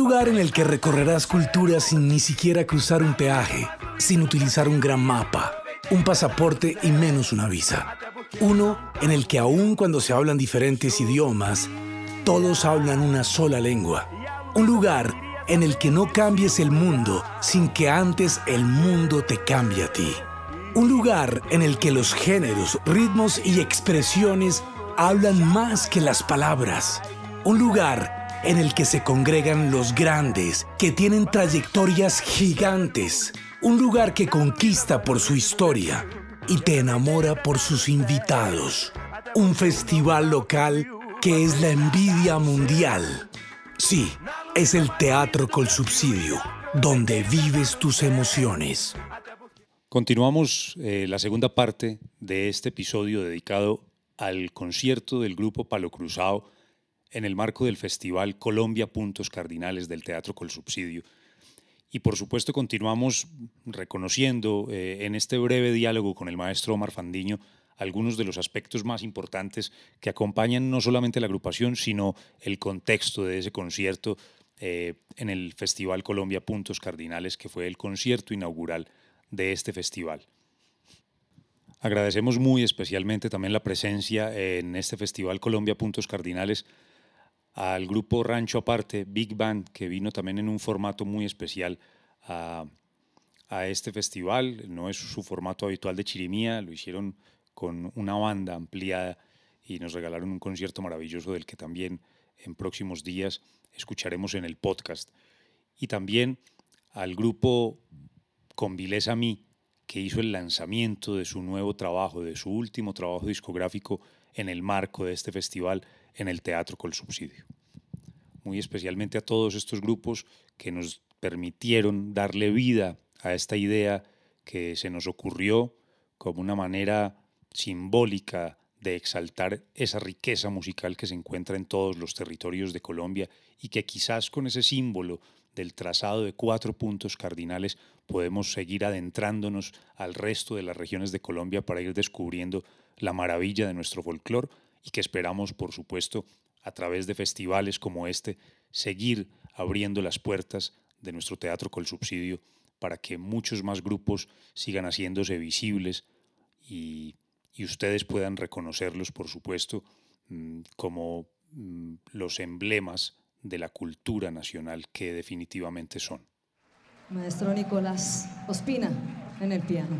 lugar en el que recorrerás culturas sin ni siquiera cruzar un peaje, sin utilizar un gran mapa, un pasaporte y menos una visa. Uno en el que aun cuando se hablan diferentes idiomas, todos hablan una sola lengua. Un lugar en el que no cambies el mundo sin que antes el mundo te cambie a ti. Un lugar en el que los géneros, ritmos y expresiones hablan más que las palabras. Un lugar en el que se congregan los grandes, que tienen trayectorias gigantes. Un lugar que conquista por su historia y te enamora por sus invitados. Un festival local que es la envidia mundial. Sí, es el teatro con subsidio, donde vives tus emociones. Continuamos eh, la segunda parte de este episodio dedicado al concierto del grupo Palo Cruzado en el marco del festival Colombia Puntos Cardinales del Teatro Col Subsidio. Y por supuesto continuamos reconociendo eh, en este breve diálogo con el maestro Omar Fandiño algunos de los aspectos más importantes que acompañan no solamente la agrupación, sino el contexto de ese concierto eh, en el Festival Colombia Puntos Cardinales, que fue el concierto inaugural de este festival. Agradecemos muy especialmente también la presencia en este Festival Colombia Puntos Cardinales al grupo Rancho Aparte, Big Band, que vino también en un formato muy especial a, este festival. No es su formato habitual de chirimía, lo hicieron con una banda ampliada y nos regalaron un concierto maravilloso del que también en próximos días escucharemos en el podcast. Y también al grupo con Vilés mí, que hizo el lanzamiento de su nuevo trabajo, de su último trabajo discográfico en el marco de este festival en el Teatro Col Subsidio. Muy especialmente a todos estos grupos que nos permitieron darle vida a esta idea que se nos ocurrió como una manera simbólica de exaltar esa riqueza musical que se encuentra en todos los territorios de Colombia y que quizás con ese símbolo del trazado de cuatro puntos cardinales podemos seguir adentrándonos al resto de las regiones de Colombia para ir descubriendo la maravilla de nuestro folclore y que esperamos, por supuesto, a través de festivales como este, seguir abriendo las puertas de nuestro teatro con subsidio para que muchos más grupos sigan haciéndose visibles y, ustedes puedan reconocerlos, por supuesto, mm, como mm, los emblemas de la cultura nacional que definitivamente son. Maestro Nicolás Ospina en el piano.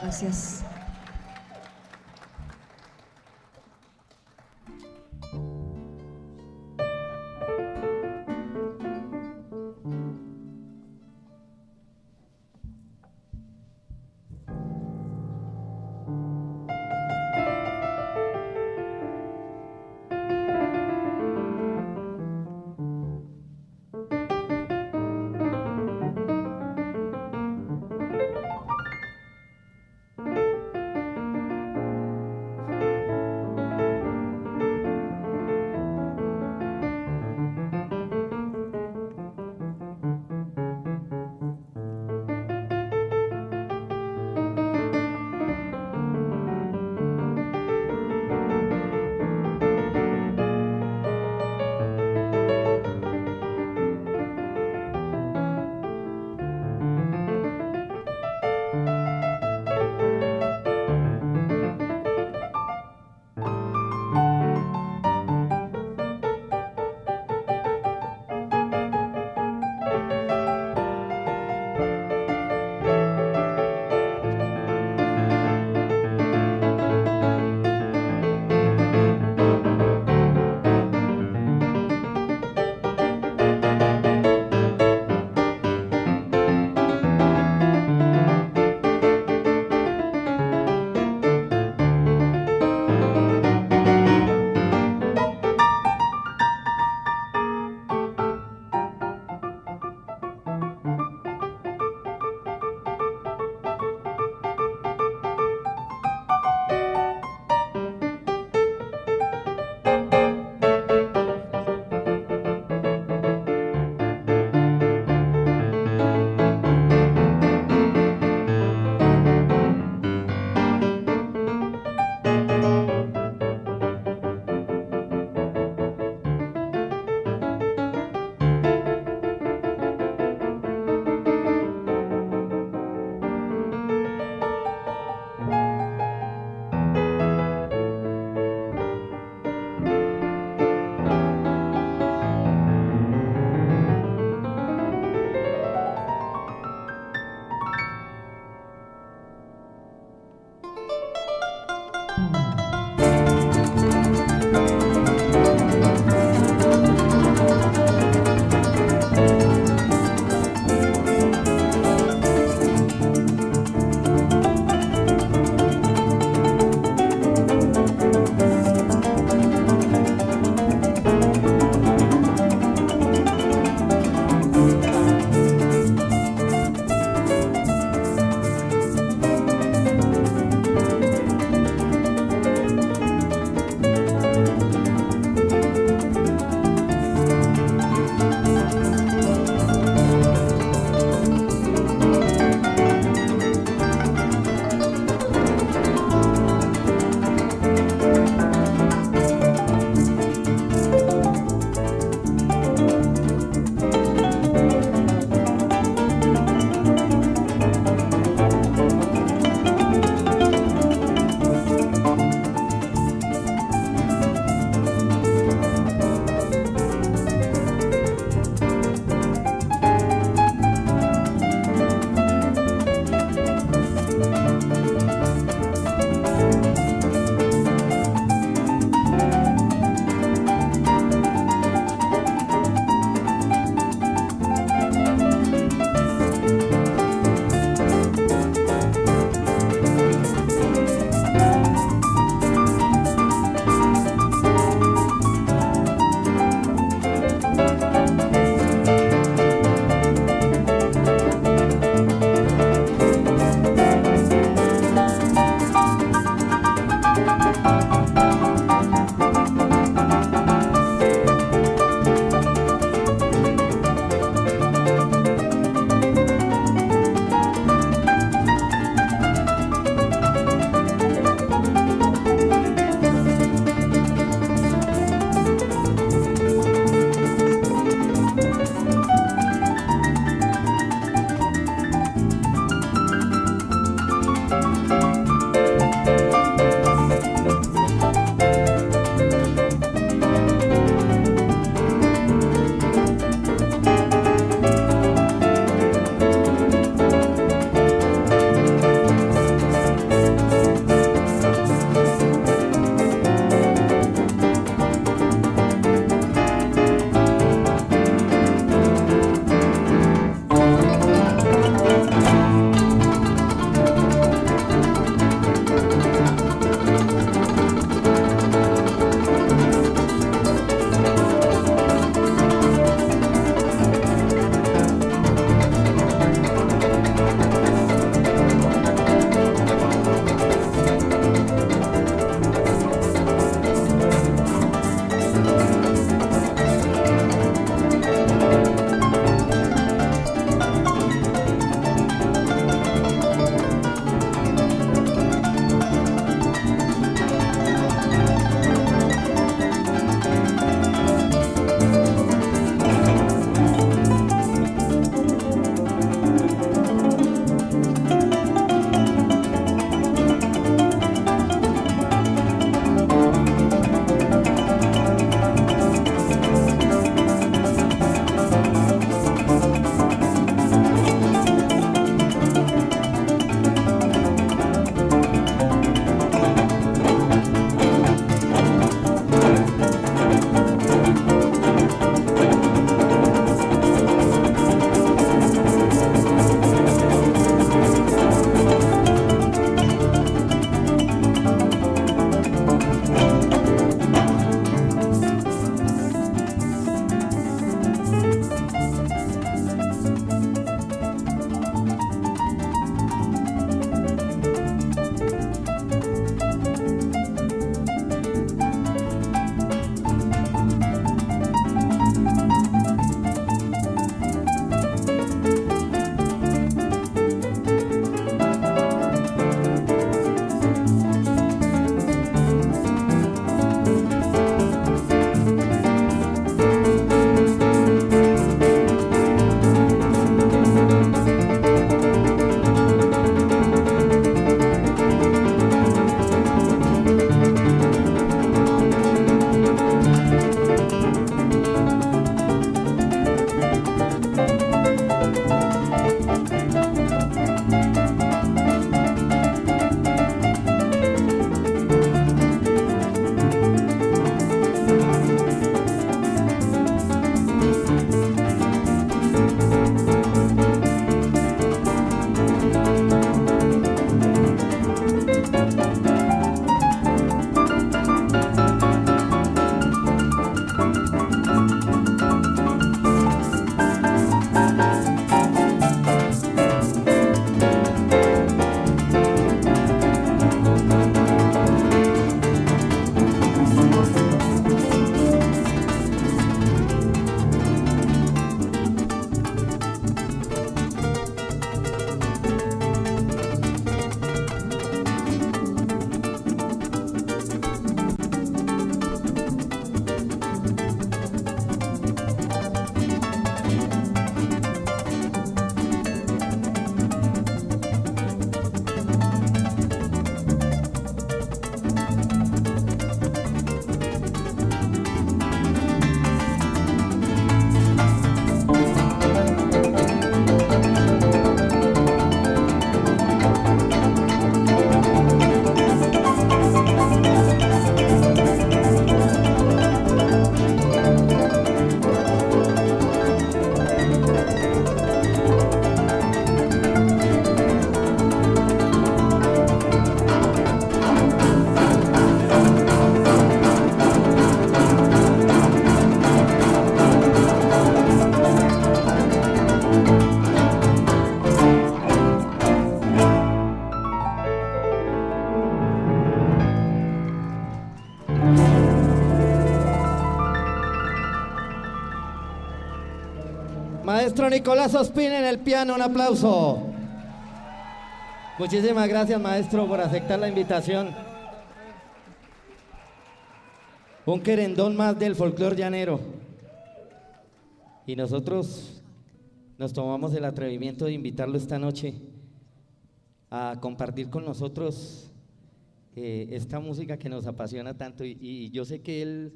Gracias. Maestro Nicolás Ospina en el piano, un aplauso. Muchísimas gracias, maestro, por aceptar la invitación. Un querendón más del folclor llanero. Y nosotros nos tomamos el atrevimiento de invitarlo esta noche a compartir con nosotros eh, esta música que nos apasiona tanto. Y, y yo sé que él,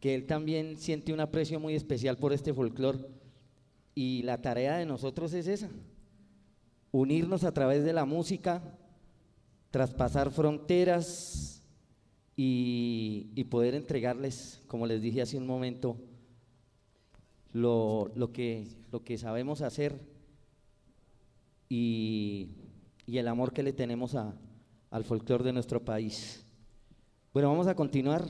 que él también siente un aprecio muy especial por este folclor. Y la tarea de nosotros es esa, unirnos a través de la música, traspasar fronteras y, y poder entregarles, como les dije hace un momento, lo, lo, que, lo que sabemos hacer y, y el amor que le tenemos a, al folclore de nuestro país. Bueno, vamos a continuar,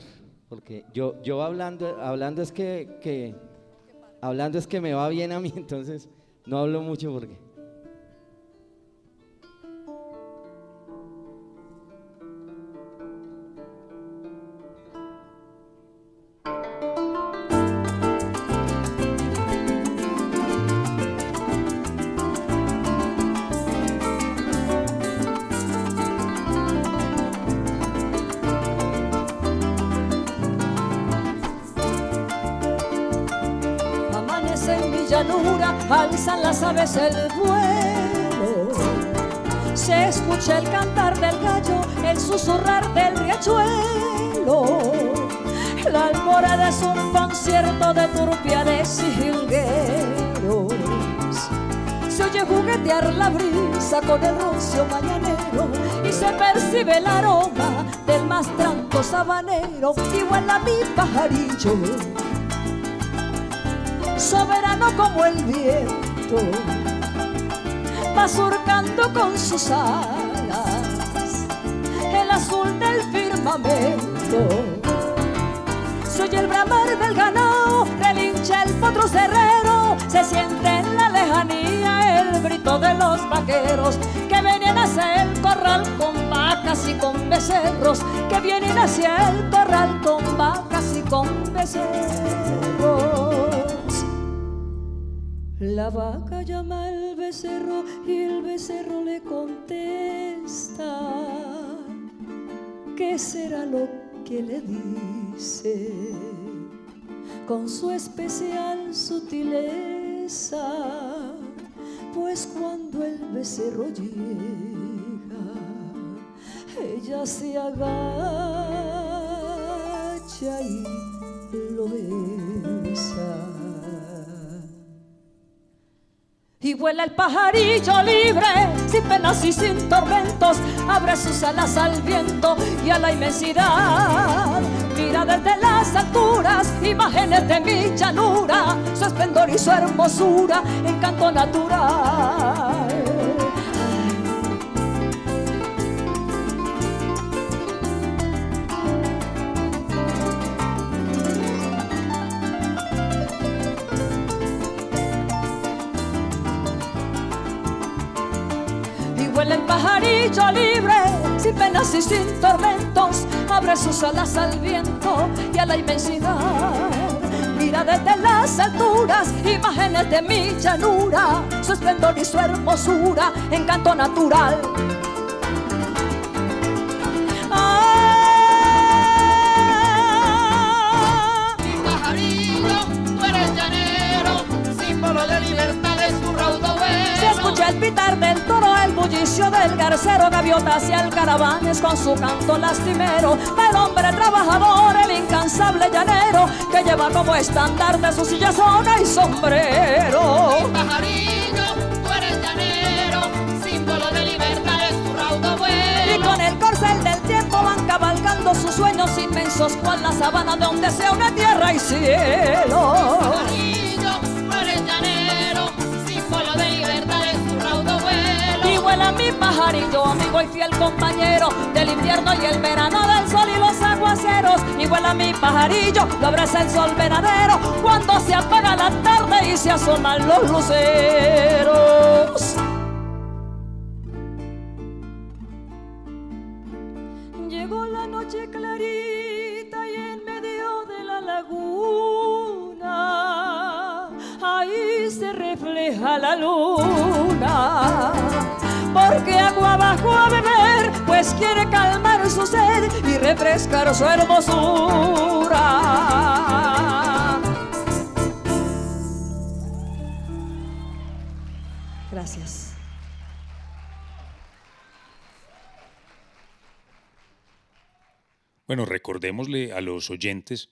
porque yo, yo hablando, hablando es que, que hablando es que me va bien a mí, entonces no hablo mucho porque... turpiales y jilgueros. Se oye juguetear la brisa con el rocio mañanero y se percibe el aroma del más tranco sabanero. Igual a mi pajarillo soberano como el viento, va surcando con sus alas el azul del firmamento. Soy el bramar del ganado, el potro cerrero, se siente en la lejanía el grito de los vaqueros que vienen hacia el corral con vacas y con becerros, que vienen hacia el corral con vacas y con becerros. La vaca llama al becerro y el becerro le contesta. ¿Qué será lo que le dice? Con su especial sutileza, pues cuando el becerro llega, ella se agacha y lo besa y vuela el pajarillo libre, sin penas y sin tormentos, abre sus alas al viento y a la inmensidad. Mira desde las alturas imágenes de mi llanura, su esplendor y su hermosura, encanto natural. Pajarillo libre, sin penas y sin tormentos, abre sus alas al viento y a la inmensidad. Mira desde las alturas imágenes de mi llanura, su esplendor y su hermosura, encanto natural. Bullicio del garcero, gaviotas y alcaravanes con su canto lastimero. El hombre trabajador, el incansable llanero, que lleva como estandarte su silla zona y sombrero. Mi pajarillo, tú eres llanero, símbolo de libertad es tu raudo vuelo. Y con el corcel del tiempo van cabalgando sus sueños inmensos, cual la sabana donde se une tierra y cielo. Vuela mi pajarito, amigo y fiel compañero del invierno y el verano, del sol y los aguaceros. Y vuela mi pajarillo, lo abraza el sol venadero cuando se apaga la tarde y se asoman los luceros. Llegó la noche clarita y en medio de la laguna, ahí se refleja la luna. Porque agua abajo a beber, pues quiere calmar su sed y refrescar su hermosura. Gracias. Bueno, recordémosle a los oyentes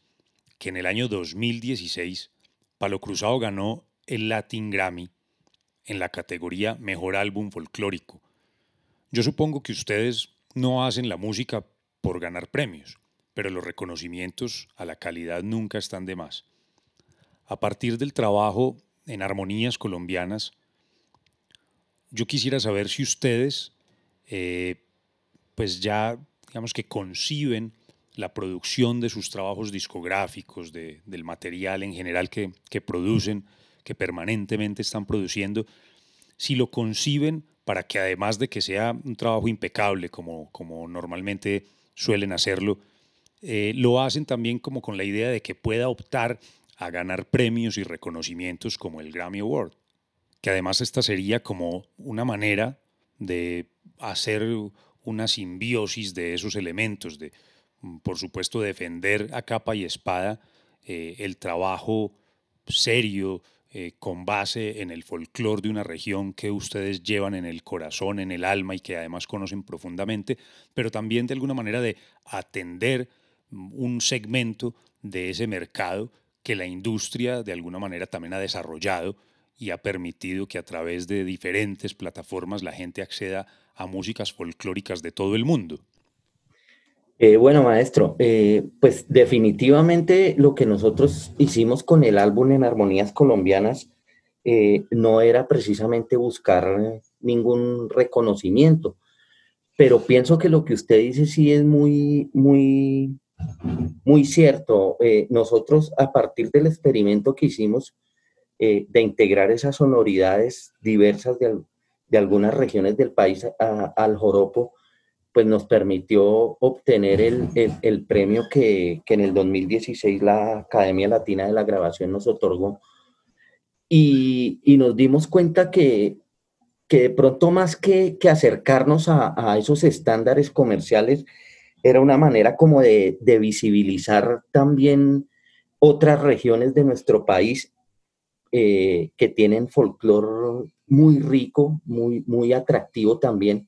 que en el año 2016 Palo Cruzado ganó el Latin Grammy en la categoría Mejor Álbum Folclórico. Yo supongo que ustedes no hacen la música por ganar premios, pero los reconocimientos a la calidad nunca están de más. A partir del trabajo en armonías colombianas, yo quisiera saber si ustedes, eh, pues ya, digamos que conciben la producción de sus trabajos discográficos, del material en general que, producen, que permanentemente están produciendo, si lo conciben para que además de que sea un trabajo impecable, como, como normalmente suelen hacerlo, eh, lo hacen también como con la idea de que pueda optar a ganar premios y reconocimientos como el Grammy Award, que además esta sería como una manera de hacer una simbiosis de esos elementos, de Mm, por supuesto, defender a capa y espada eh, el trabajo serio, eh, con base en el folclore de una región que ustedes llevan en el corazón, en el alma y que además conocen profundamente, pero también de alguna manera de atender un segmento de ese mercado que la industria de alguna manera también ha desarrollado y ha permitido que a través de diferentes plataformas la gente acceda a músicas folclóricas de todo el mundo. Eh, bueno, maestro, eh, pues definitivamente lo que nosotros hicimos con el álbum en Armonías Colombianas eh, no era precisamente buscar ningún reconocimiento, pero pienso que lo que usted dice sí es muy, muy, muy cierto. nosotros a partir del experimento que hicimos de integrar esas sonoridades diversas de, algunas regiones del país al joropo, pues nos permitió obtener el, premio que, en el 2016 la Academia Latina de la Grabación nos otorgó. Y, nos dimos cuenta que, de pronto más que, acercarnos a, esos estándares comerciales, era una manera como de, visibilizar también otras regiones de nuestro país eh, que tienen folclore muy rico, muy, muy atractivo también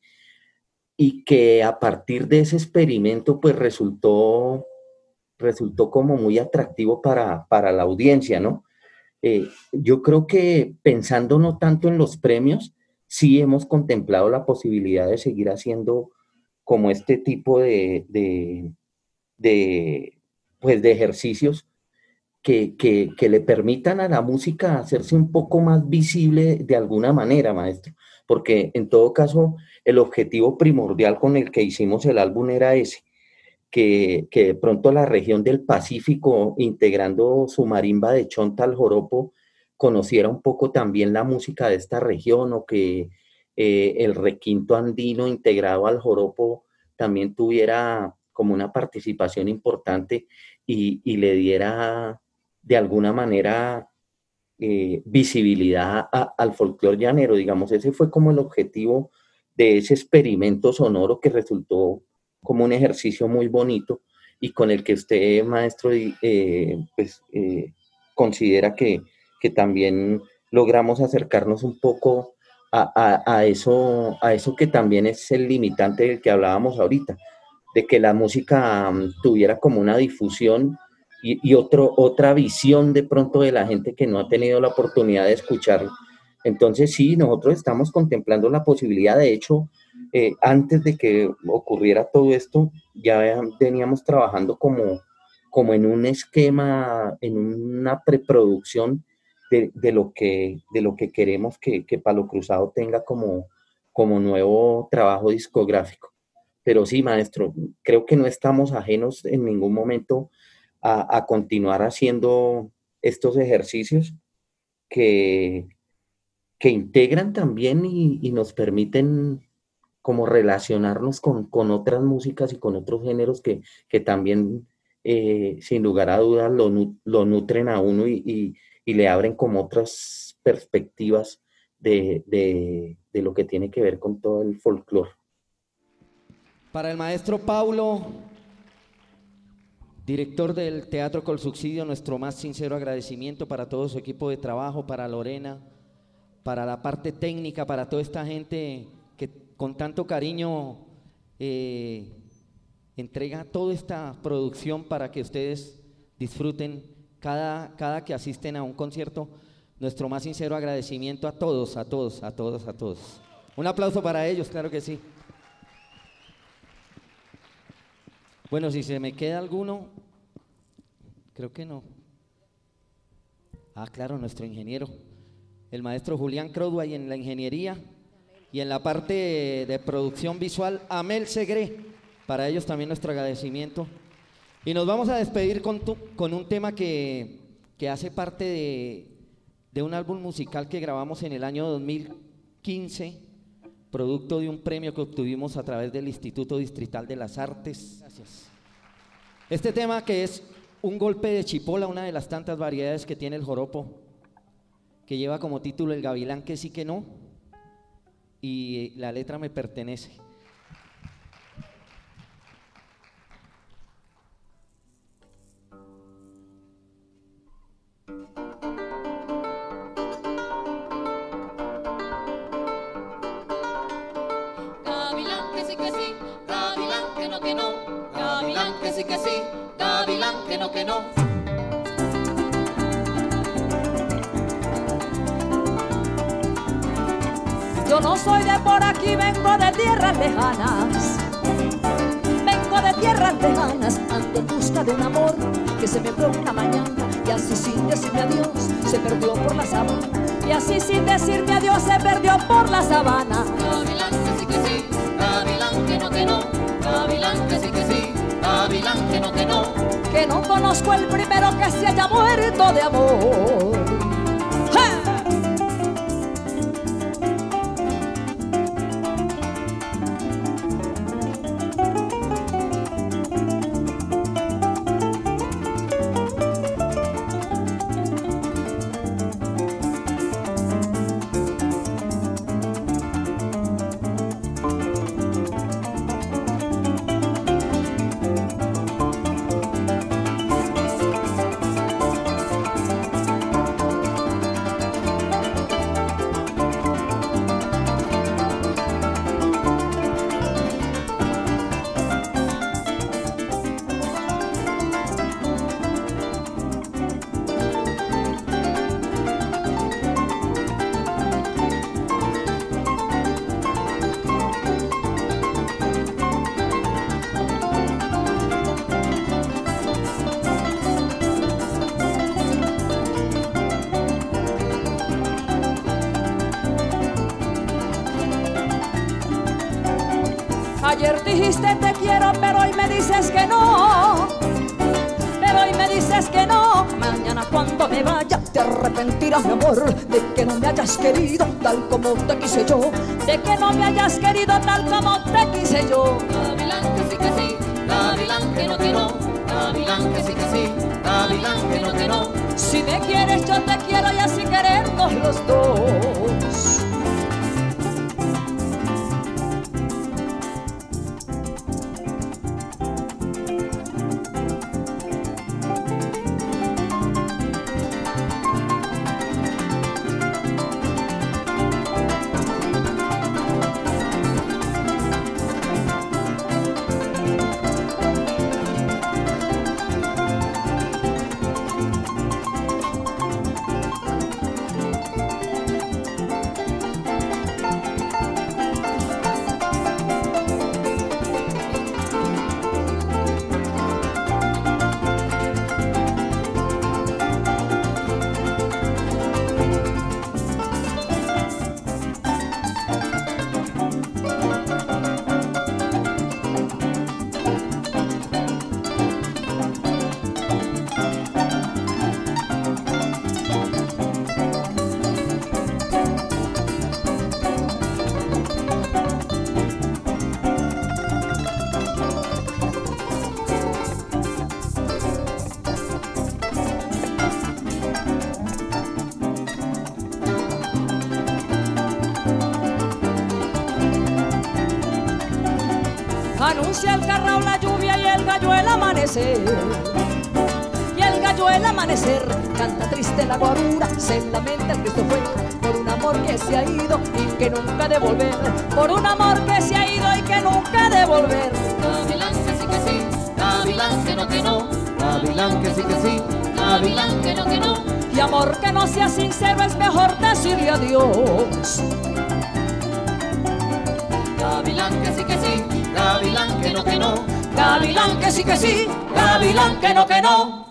y que a partir de ese experimento pues resultó, resultó como muy atractivo para, la audiencia, ¿no? Eh, yo creo que pensando no tanto en los premios, sí hemos contemplado la posibilidad de seguir haciendo como este tipo de, de, pues de ejercicios que, que, le permitan a la música hacerse un poco más visible de alguna manera, maestro, porque en todo caso el objetivo primordial con el que hicimos el álbum era ese, que, de pronto la región del Pacífico, integrando su marimba de chonta al joropo, conociera un poco también la música de esta región o que eh, el requinto andino integrado al joropo también tuviera como una participación importante y, le diera de alguna manera eh, visibilidad al folclore llanero. Digamos, ese fue como el objetivo de ese experimento sonoro que resultó como un ejercicio muy bonito y con el que usted, maestro, eh, pues, eh, considera que, también logramos acercarnos un poco a, eso, a eso que también es el limitante del que hablábamos ahorita, de que la música mm, tuviera como una difusión y, otro, otra visión de pronto de la gente que no ha tenido la oportunidad de escucharlo entonces sí, nosotros estamos contemplando la posibilidad, de hecho, eh, antes de que ocurriera todo esto, ya veníamos trabajando como, como en un esquema, en una preproducción de, lo, que, de lo que queremos que, que Palo Cruzado tenga como, como nuevo trabajo discográfico. Pero sí, maestro, creo que no estamos ajenos en ningún momento a, continuar haciendo estos ejercicios que, que integran también y, nos permiten como relacionarnos con, otras músicas y con otros géneros que, también eh, sin lugar a dudas lo, nutren a uno y, le abren como otras perspectivas de, de lo que tiene que ver con todo el folclore. Para el maestro Paulo, director del Teatro Col Subsidio, nuestro más sincero agradecimiento para todo su equipo de trabajo, para Lorena, para la parte técnica, para toda esta gente que con tanto cariño eh, entrega toda esta producción para que ustedes disfruten cada, cada que asisten a un concierto. Nuestro más sincero agradecimiento a todos, a todos, a todos, a todos. Un aplauso para ellos, claro que sí. Bueno, si se me queda alguno, creo que no. Ah, claro, nuestro ingeniero, el maestro Julián Crowdway en la ingeniería y en la parte de producción visual, Amel Segre. Para ellos también nuestro agradecimiento. Y nos vamos a despedir con, con un tema que, que hace parte de, de un álbum musical que grabamos en el año 2015 producto de un premio que obtuvimos a través del Instituto Distrital de las Artes. Gracias. Este tema que es un golpe de chipola, una de las tantas variedades que tiene el joropo, que lleva como título El gavilán que sí que no, y la letra me pertenece. Que no. Yo no soy de por aquí, vengo de tierras lejanas. Vengo de tierras lejanas, ando en busca de un amor que se me fue una mañana y así sin decirme adiós se perdió por la sabana. Y así sin decirme adiós se perdió por la sabana. Gavilán que sí que sí, gavilán que no que no, gavilán que sí que sí, gavilán que no que no que no conozco el primero que se haya muerto de amor. Te quiero, pero hoy me dices que no. Pero hoy me dices que no. Mañana cuando me vaya te arrepentirás, mi amor, de que no me hayas querido tal como te quise yo. De que no me hayas querido tal como te quise yo. Gavilán que sí que sí, Gavilán que no que no. Gavilán que sí que sí, Gavilán que no que no. Si me quieres yo te quiero y así queremos los dos. Amanecer. Y el gallo el amanecer canta triste la guarura, se lamenta el Cristo fue por un amor que se ha ido y que nunca de volver, por un amor que se ha ido y que nunca de volver. Gavilán que sí que sí, gavilán que no que no, gavilán que sí que sí, gavilán que no que no. Y amor que no sea sincero es mejor decirle adiós. Gavilán que sí que sí, gavilán que no que no, gavilán que sí que sí, gavilán que no que no.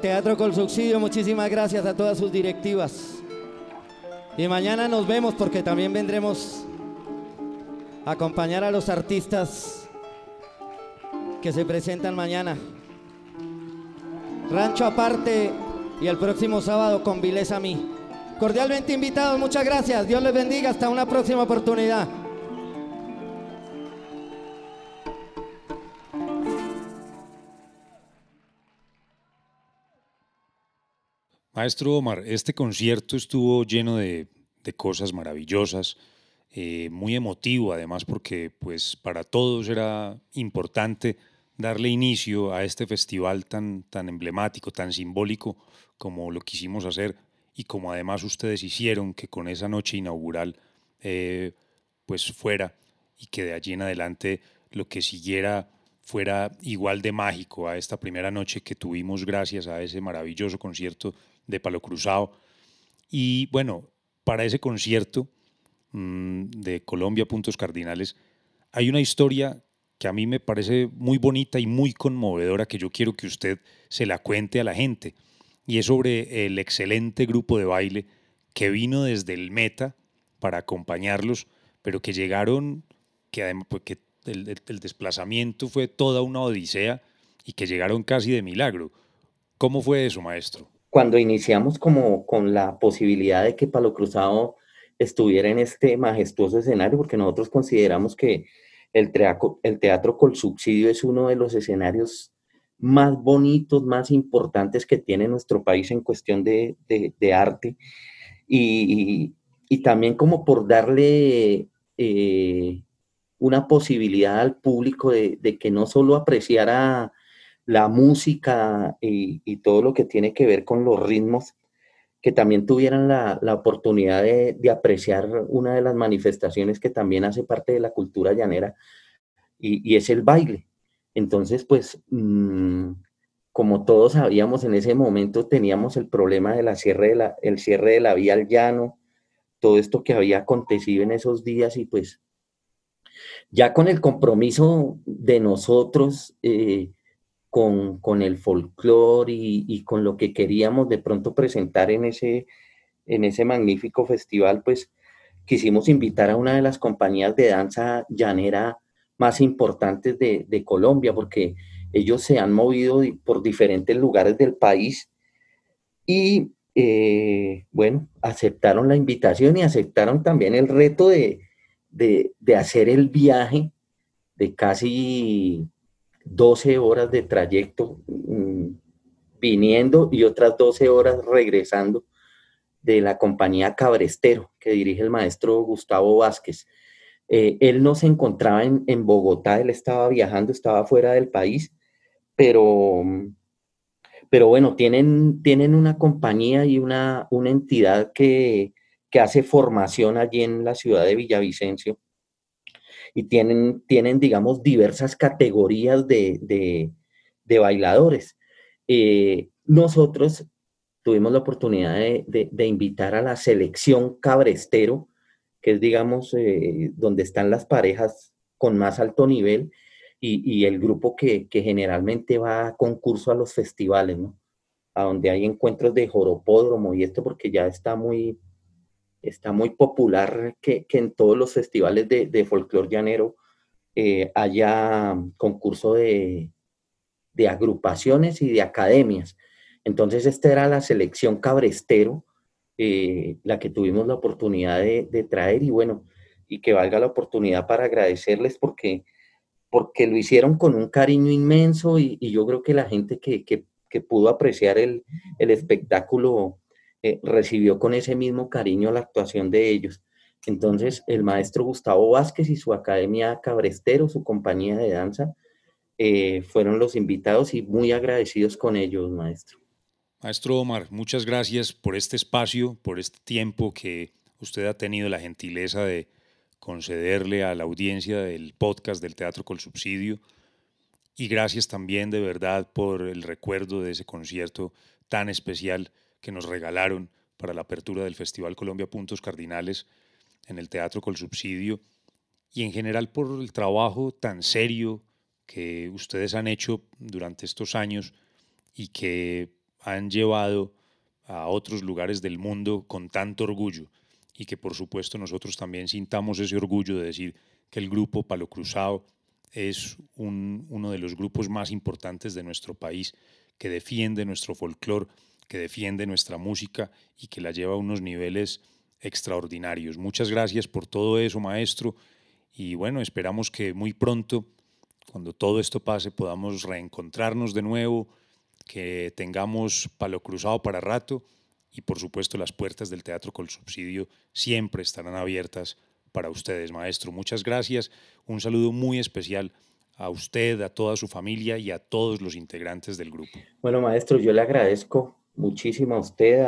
Teatro Col Subsidio, muchísimas gracias a todas sus directivas. Y mañana nos vemos porque también vendremos a acompañar a los artistas que se presentan mañana. Rancho aparte y el próximo sábado con Vilés a mí. Cordialmente invitados, muchas gracias. Dios les bendiga. Hasta una próxima oportunidad. Maestro Omar, este concierto estuvo lleno de, cosas maravillosas, eh, muy emotivo además porque pues para todos era importante darle inicio a este festival tan, tan emblemático, tan simbólico como lo quisimos hacer y como además ustedes hicieron que con esa noche inaugural eh, pues fuera y que de allí en adelante lo que siguiera fuera igual de mágico a esta primera noche que tuvimos gracias a ese maravilloso concierto de Palo Cruzado. Y bueno, para ese concierto mm, de Colombia Puntos Cardinales, hay una historia que a mí me parece muy bonita y muy conmovedora que yo quiero que usted se la cuente a la gente. Y es sobre el excelente grupo de baile que vino desde el Meta para acompañarlos, pero que llegaron, que, además, pues, que el, el desplazamiento fue toda una odisea y que llegaron casi de milagro. ¿Cómo fue eso, maestro? Cuando iniciamos como con la posibilidad de que Palo Cruzado estuviera en este majestuoso escenario, porque nosotros consideramos que el teatro, el Col Subsidio es uno de los escenarios más bonitos, más importantes que tiene nuestro país en cuestión de, arte. Y, también como por darle eh, una posibilidad al público de, que no solo apreciara la música y, todo lo que tiene que ver con los ritmos, que también tuvieran la, oportunidad de, apreciar una de las manifestaciones que también hace parte de la cultura llanera, y, es el baile. Entonces, pues, mm, como todos sabíamos en ese momento, teníamos el problema de la cierre de la, el cierre de la vía al llano, todo esto que había acontecido en esos días, y pues, ya con el compromiso de nosotros, eh, con, el folclore y, con lo que queríamos de pronto presentar en ese, en ese magnífico festival, pues quisimos invitar a una de las compañías de danza llanera más importantes de, Colombia, porque ellos se han movido por diferentes lugares del país y eh, bueno, aceptaron la invitación y aceptaron también el reto de, de hacer el viaje de casi 12 horas de trayecto mm, viniendo y otras 12 horas regresando de la compañía Cabrestero, que dirige el maestro Gustavo Vázquez. Eh, él no se encontraba en, en, Bogotá, él estaba viajando, estaba fuera del país, pero, pero bueno, tienen, tienen una compañía y una, una entidad que, que hace formación allí en la ciudad de Villavicencio y tienen, tienen digamos, diversas categorías de, de, bailadores. Eh, nosotros tuvimos la oportunidad de, de, invitar a la selección Cabrestero, que es, digamos, eh, donde están las parejas con más alto nivel y, y el grupo que, que, generalmente va a concurso a los festivales, ¿no? A donde hay encuentros de joropódromo y esto porque ya está muy, está muy popular que, que en todos los festivales de, de folclore llanero eh, haya concurso de, de agrupaciones y de academias. Entonces, esta era la selección cabrestero, eh, la que tuvimos la oportunidad de, traer y bueno, y que valga la oportunidad para agradecerles porque, porque lo hicieron con un cariño inmenso y, yo creo que la gente que, pudo apreciar el, espectáculo eh, recibió con ese mismo cariño la actuación de ellos. Entonces, el maestro Gustavo Vázquez y su Academia Cabrestero, su compañía de danza, eh, fueron los invitados y muy agradecidos con ellos, maestro. Maestro Omar, muchas gracias por este espacio, por este tiempo que usted ha tenido la gentileza de concederle a la audiencia del podcast del Teatro Col Subsidio. Y gracias también de verdad por el recuerdo de ese concierto tan especial que nos regalaron para la apertura del Festival Colombia Puntos Cardinales en el Teatro Col Subsidio y en general por el trabajo tan serio que ustedes han hecho durante estos años y que han llevado a otros lugares del mundo con tanto orgullo. Y que por supuesto nosotros también sintamos ese orgullo de decir que el grupo Palo Cruzado es uno de los grupos más importantes de nuestro país, que defiende nuestro folclore, que defiende nuestra música y que la lleva a unos niveles extraordinarios. Muchas gracias por todo eso, maestro, y bueno, esperamos que muy pronto, cuando todo esto pase, podamos reencontrarnos de nuevo que tengamos palo cruzado para rato y por supuesto las puertas del Teatro Col Subsidio siempre estarán abiertas para ustedes, maestro. Muchas gracias. Un saludo muy especial a usted, a toda su familia y a todos los integrantes del grupo. Bueno, maestro, yo le agradezco muchísimo a usted,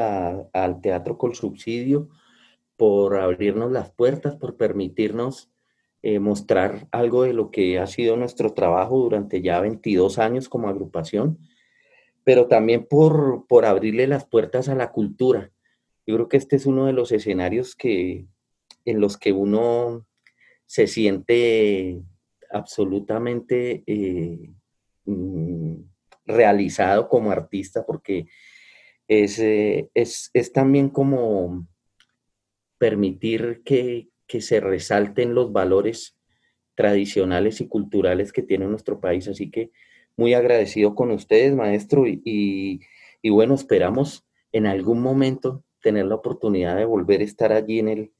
al Teatro Col Subsidio, por abrirnos las puertas, por permitirnos eh, mostrar algo de lo que ha sido nuestro trabajo durante ya 22 años como agrupación pero también por, por abrirle las puertas a la cultura. Yo creo que este es uno de los escenarios que, en los que uno se siente absolutamente eh, mm, realizado como artista, porque es, eh, es, es también como permitir que, que, se resalten los valores tradicionales y culturales que tiene nuestro país. Así que muy agradecido con ustedes, maestro, y, bueno, esperamos en algún momento tener la oportunidad de volver a estar allí en el,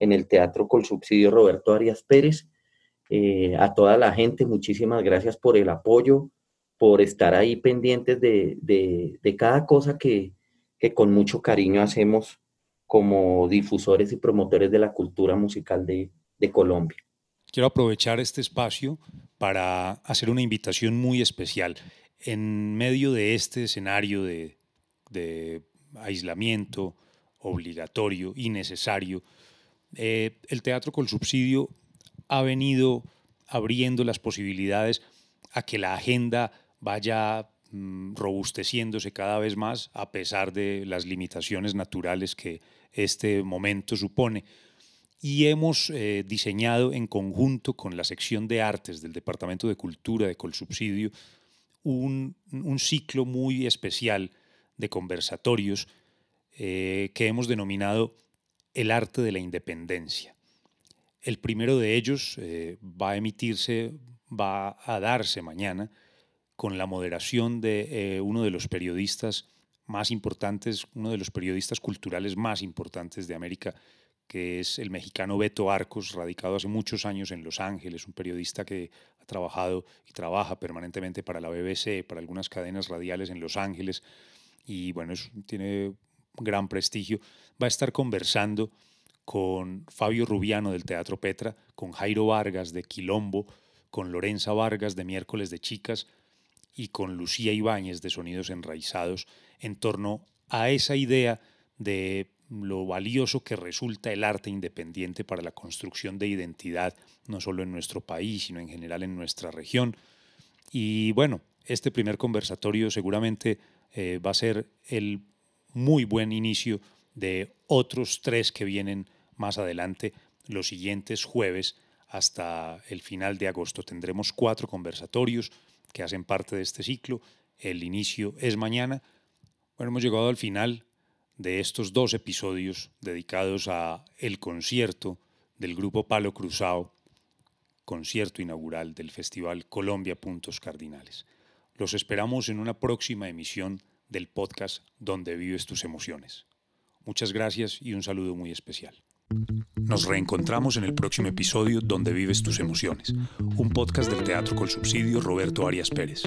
en el Teatro Col Subsidio Roberto Arias Pérez. Eh, a toda la gente, muchísimas gracias por el apoyo, por estar ahí pendientes de, cada cosa que, con mucho cariño hacemos como difusores y promotores de la cultura musical de Colombia. Quiero aprovechar este espacio para hacer una invitación muy especial. En medio de este escenario de, aislamiento obligatorio y necesario, eh, el teatro con subsidio ha venido abriendo las posibilidades a que la agenda vaya mm, robusteciéndose cada vez más a pesar de las limitaciones naturales que este momento supone y hemos eh, diseñado en conjunto con la sección de artes del Departamento de Cultura de Colsubsidio un, un ciclo muy especial de conversatorios eh, que hemos denominado El arte de la independencia. El primero de ellos eh, va a emitirse, va a darse mañana con la moderación de uno de los periodistas más importantes, uno de los periodistas culturales más importantes de América que es el mexicano Beto Arcos, radicado hace muchos años en Los Ángeles, un periodista que ha trabajado y trabaja permanentemente para la BBC, para algunas cadenas radiales en Los Ángeles, y bueno, tiene gran prestigio. Va a estar conversando con Fabio Rubiano del Teatro Petra, con Jairo Vargas de Quilombo, con Lorenza Vargas de Miércoles de Chicas y con Lucía Ibáñez de Sonidos Enraizados en torno a esa idea de lo valioso que resulta el arte independiente para la construcción de identidad, no solo en nuestro país, sino en general en nuestra región. Y bueno, este primer conversatorio seguramente eh, va a ser el muy buen inicio de otros tres que vienen más adelante los siguientes jueves hasta el final de agosto. Tendremos cuatro conversatorios que hacen parte de este ciclo. El inicio es mañana. Bueno, hemos llegado al final de estos dos episodios dedicados a el concierto del grupo Palo Cruzado, concierto inaugural del Festival Colombia Puntos Cardinales. Los esperamos en una próxima emisión del podcast Donde vives tus emociones. Muchas gracias y un saludo muy especial. Nos reencontramos en el próximo episodio Donde vives tus emociones, un podcast del Teatro Col Subsidio Roberto Arias Pérez.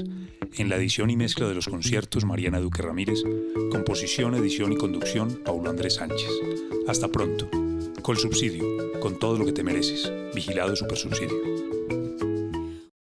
En la edición y mezcla de los conciertos Mariana Duque Ramírez, composición, edición y conducción Paulo Andrés Sánchez. Hasta pronto. Col Subsidio, con todo lo que te mereces. Vigilado Super Subsidio.